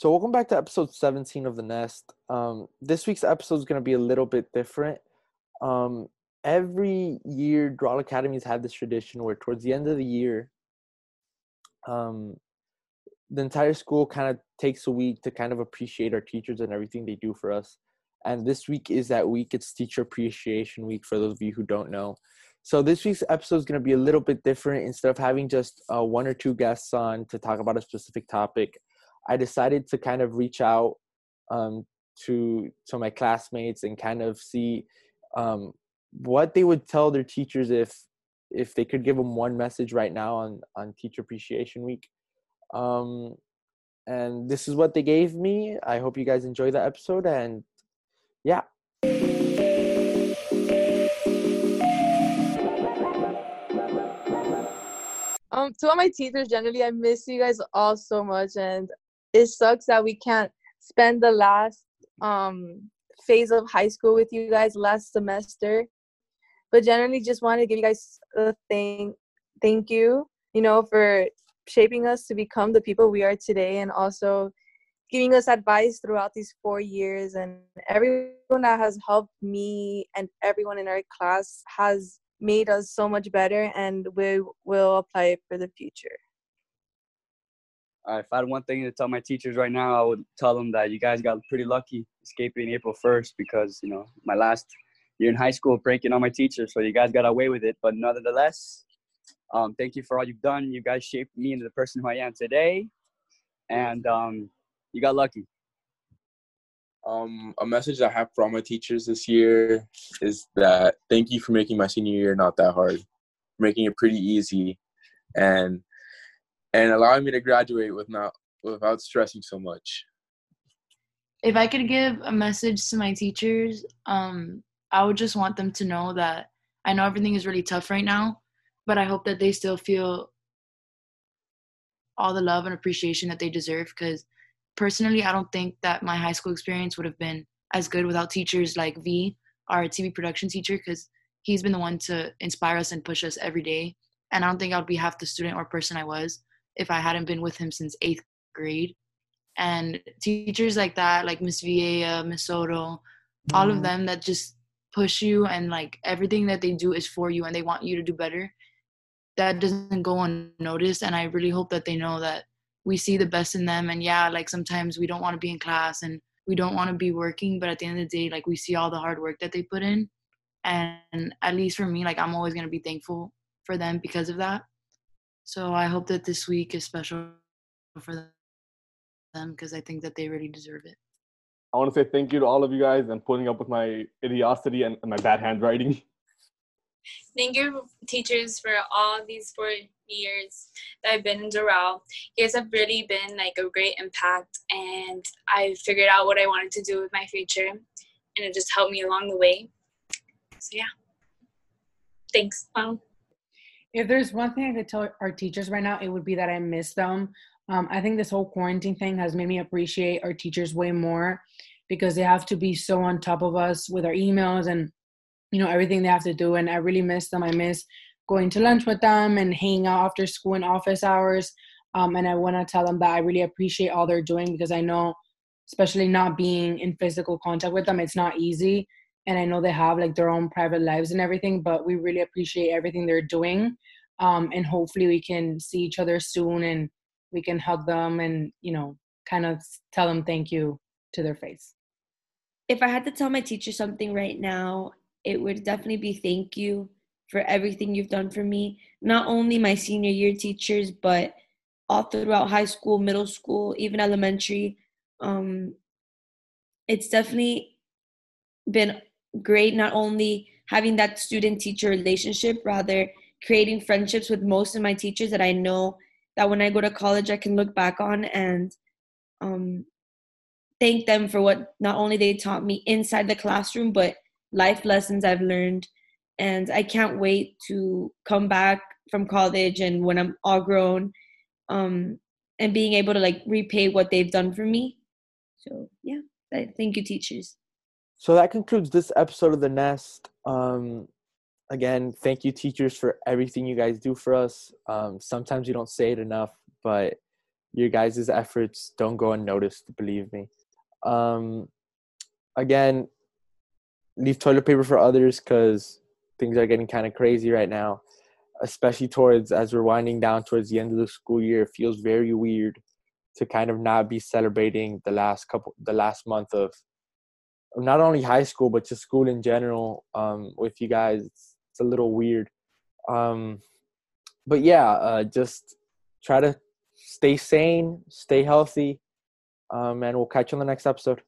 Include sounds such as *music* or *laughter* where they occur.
So welcome back to episode 17 of the Nest. Um, this week's episode is going to be a little bit different. Um, every year, Doral Academy's had this tradition where towards the end of the year, um, the entire school kind of takes a week to kind of appreciate our teachers and everything they do for us. And this week is that week. It's Teacher Appreciation Week for those of you who don't know. So this week's episode is going to be a little bit different. Instead of having just uh, one or two guests on to talk about a specific topic, I decided to kind of reach out um, to to my classmates and kind of see um, what they would tell their teachers if if they could give them one message right now on on Teacher Appreciation Week. Um, and this is what they gave me. I hope you guys enjoy the episode and yeah. Um, to all my teachers, generally, I miss you guys all so much, and it sucks that we can't spend the last um phase of high school with you guys last semester. But generally, just wanted to give you guys a thank thank you, you know, for shaping us to become the people we are today, and also giving us advice throughout these four years. And everyone that has helped me and everyone in our class has made us so much better, and we will apply it for the future. If I had one thing to tell my teachers right now, I would tell them that you guys got pretty lucky escaping April 1st because, you know, my last year in high school breaking all my teachers, so you guys got away with it. But nonetheless, um, thank you for all you've done. You guys shaped me into the person who I am today, and um, you got lucky. Um, a message I have for all my teachers this year is that thank you for making my senior year not that hard, making it pretty easy, and and allowing me to graduate with not without stressing so much. If I could give a message to my teachers, um, I would just want them to know that I know everything is really tough right now, but I hope that they still feel all the love and appreciation that they deserve because personally I don't think that my high school experience would have been as good without teachers like V, our TV production teacher, because he's been the one to inspire us and push us every day. And I don't think I'd be half the student or person I was if I hadn't been with him since eighth grade. And teachers like that, like Miss Vieja, Miss Soto, all of mm-hmm. them that just push you and like everything that they do is for you and they want you to do better. That doesn't go unnoticed. And I really hope that they know that we see the best in them. And yeah, like sometimes we don't want to be in class and we don't want to be working, but at the end of the day, like we see all the hard work that they put in. And at least for me, like I'm always going to be thankful for them because of that. So I hope that this week is special for them because I think that they really deserve it. I want to say thank you to all of you guys and putting up with my idiocity and, and my bad handwriting. *laughs* Thank you, teachers, for all these four years that I've been in Doral. You guys have really been like a great impact, and I figured out what I wanted to do with my future, and it just helped me along the way. So yeah, thanks, Mom. If there's one thing I could tell our teachers right now, it would be that I miss them. Um, I think this whole quarantine thing has made me appreciate our teachers way more because they have to be so on top of us with our emails and you know everything they have to do. And I really miss them. I miss going to lunch with them and hanging out after school and office hours. Um, and I want to tell them that I really appreciate all they're doing because I know, especially not being in physical contact with them, it's not easy and I know they have like their own private lives and everything, but we really appreciate everything they're doing. Um, and hopefully we can see each other soon and we can hug them and, you know, kind of tell them thank you to their face. If I had to tell my teacher something right now, it would definitely be thank you for everything you've done for me. Not only my senior year teachers, but all throughout high school, middle school, even elementary. Um, it's definitely been great not only having that student teacher relationship rather creating friendships with most of my teachers that i know that when i go to college i can look back on and um, thank them for what not only they taught me inside the classroom but life lessons i've learned. And i can't wait to come back from college and when i'm all grown um, and being able to like repay what they've done for me. So yeah. Thank you teachers so that concludes this episode of the Nest. Um, again, thank you, teachers, for everything you guys do for us. Um, sometimes you don't say it enough, but your guys' efforts don't go unnoticed. Believe me. Um, again, leave toilet paper for others because things are getting kind of crazy right now, especially towards as we're winding down towards the end of the school year. It feels very weird to kind of not be celebrating the last couple, the last month of not only high school but just school in general um, with you guys. It's, a little weird. Um, but yeah, uh, just try to stay sane, stay healthy, um, and we'll catch you on the next episode.